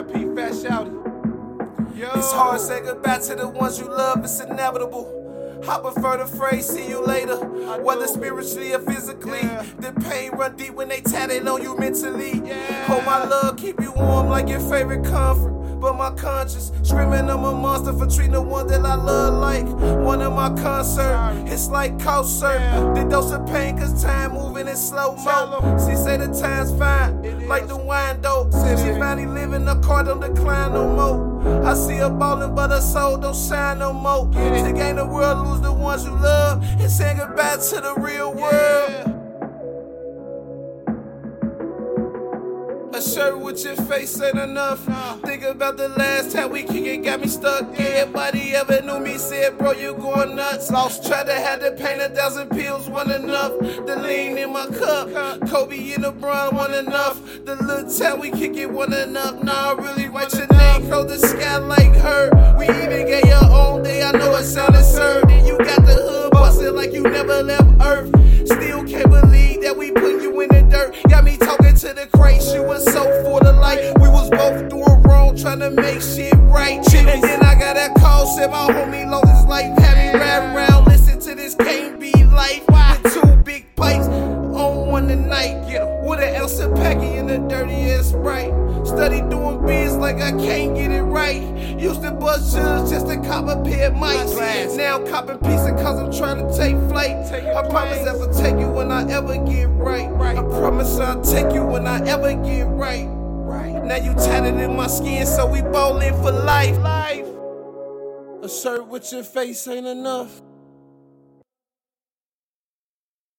R.I.P. Fat Shawty. Yo. It's hard to say goodbye to the ones you love, it's inevitable. I prefer the phrase, see you later. Whether spiritually or physically. Yeah. The pain run deep when they tatted on you mentally. Yeah. Hold my love, keep you warm like your favorite comfort. But my conscience screaming I'm a monster for treating the one that I love like one of my concert. It's like concert. Yeah. The dose of pain, cause time moving in slow mo. She say the time's fine, like the wine It She finally living the car, don't decline no more. I see her ballin', but her soul don't shine no more. To gain the world, lose the ones you love, and say goodbye to the real world. A shirt with your face ain't enough. Nah. Think about the last time we kick it, got me stuck. Everybody ever knew me, said, bro, you going nuts. Lost, tried to have to paint a thousand pills, one enough. The lean in my cup, Kobe in the LeBron, one enough. The little time we kick it, one enough. Nah, I really write your name, close the sky like her. We even gave your own day, I know it sounded absurd. And you got the hood busted like you never left Earth. Still can't believe the you was so for the light. We was both doing wrong, trying to make shit right. And then I got that call, said my homie lost his life. Had me ride around, listen to this can't be life. With two big pipes on one tonight. Get 'em. With an of packy in the dirty ass sprite. Study doing biz like I can't get it right. Used to bust jugs just to cop a pair of mics. Now copping pizza cause I'm trying to take flight. I promise. I'll take you when I ever get right. Right. I promise I'll take you when I ever get right. Right. Now you tatted in my skin, so we bowling for life. Life. A shirt with your face ain't enough.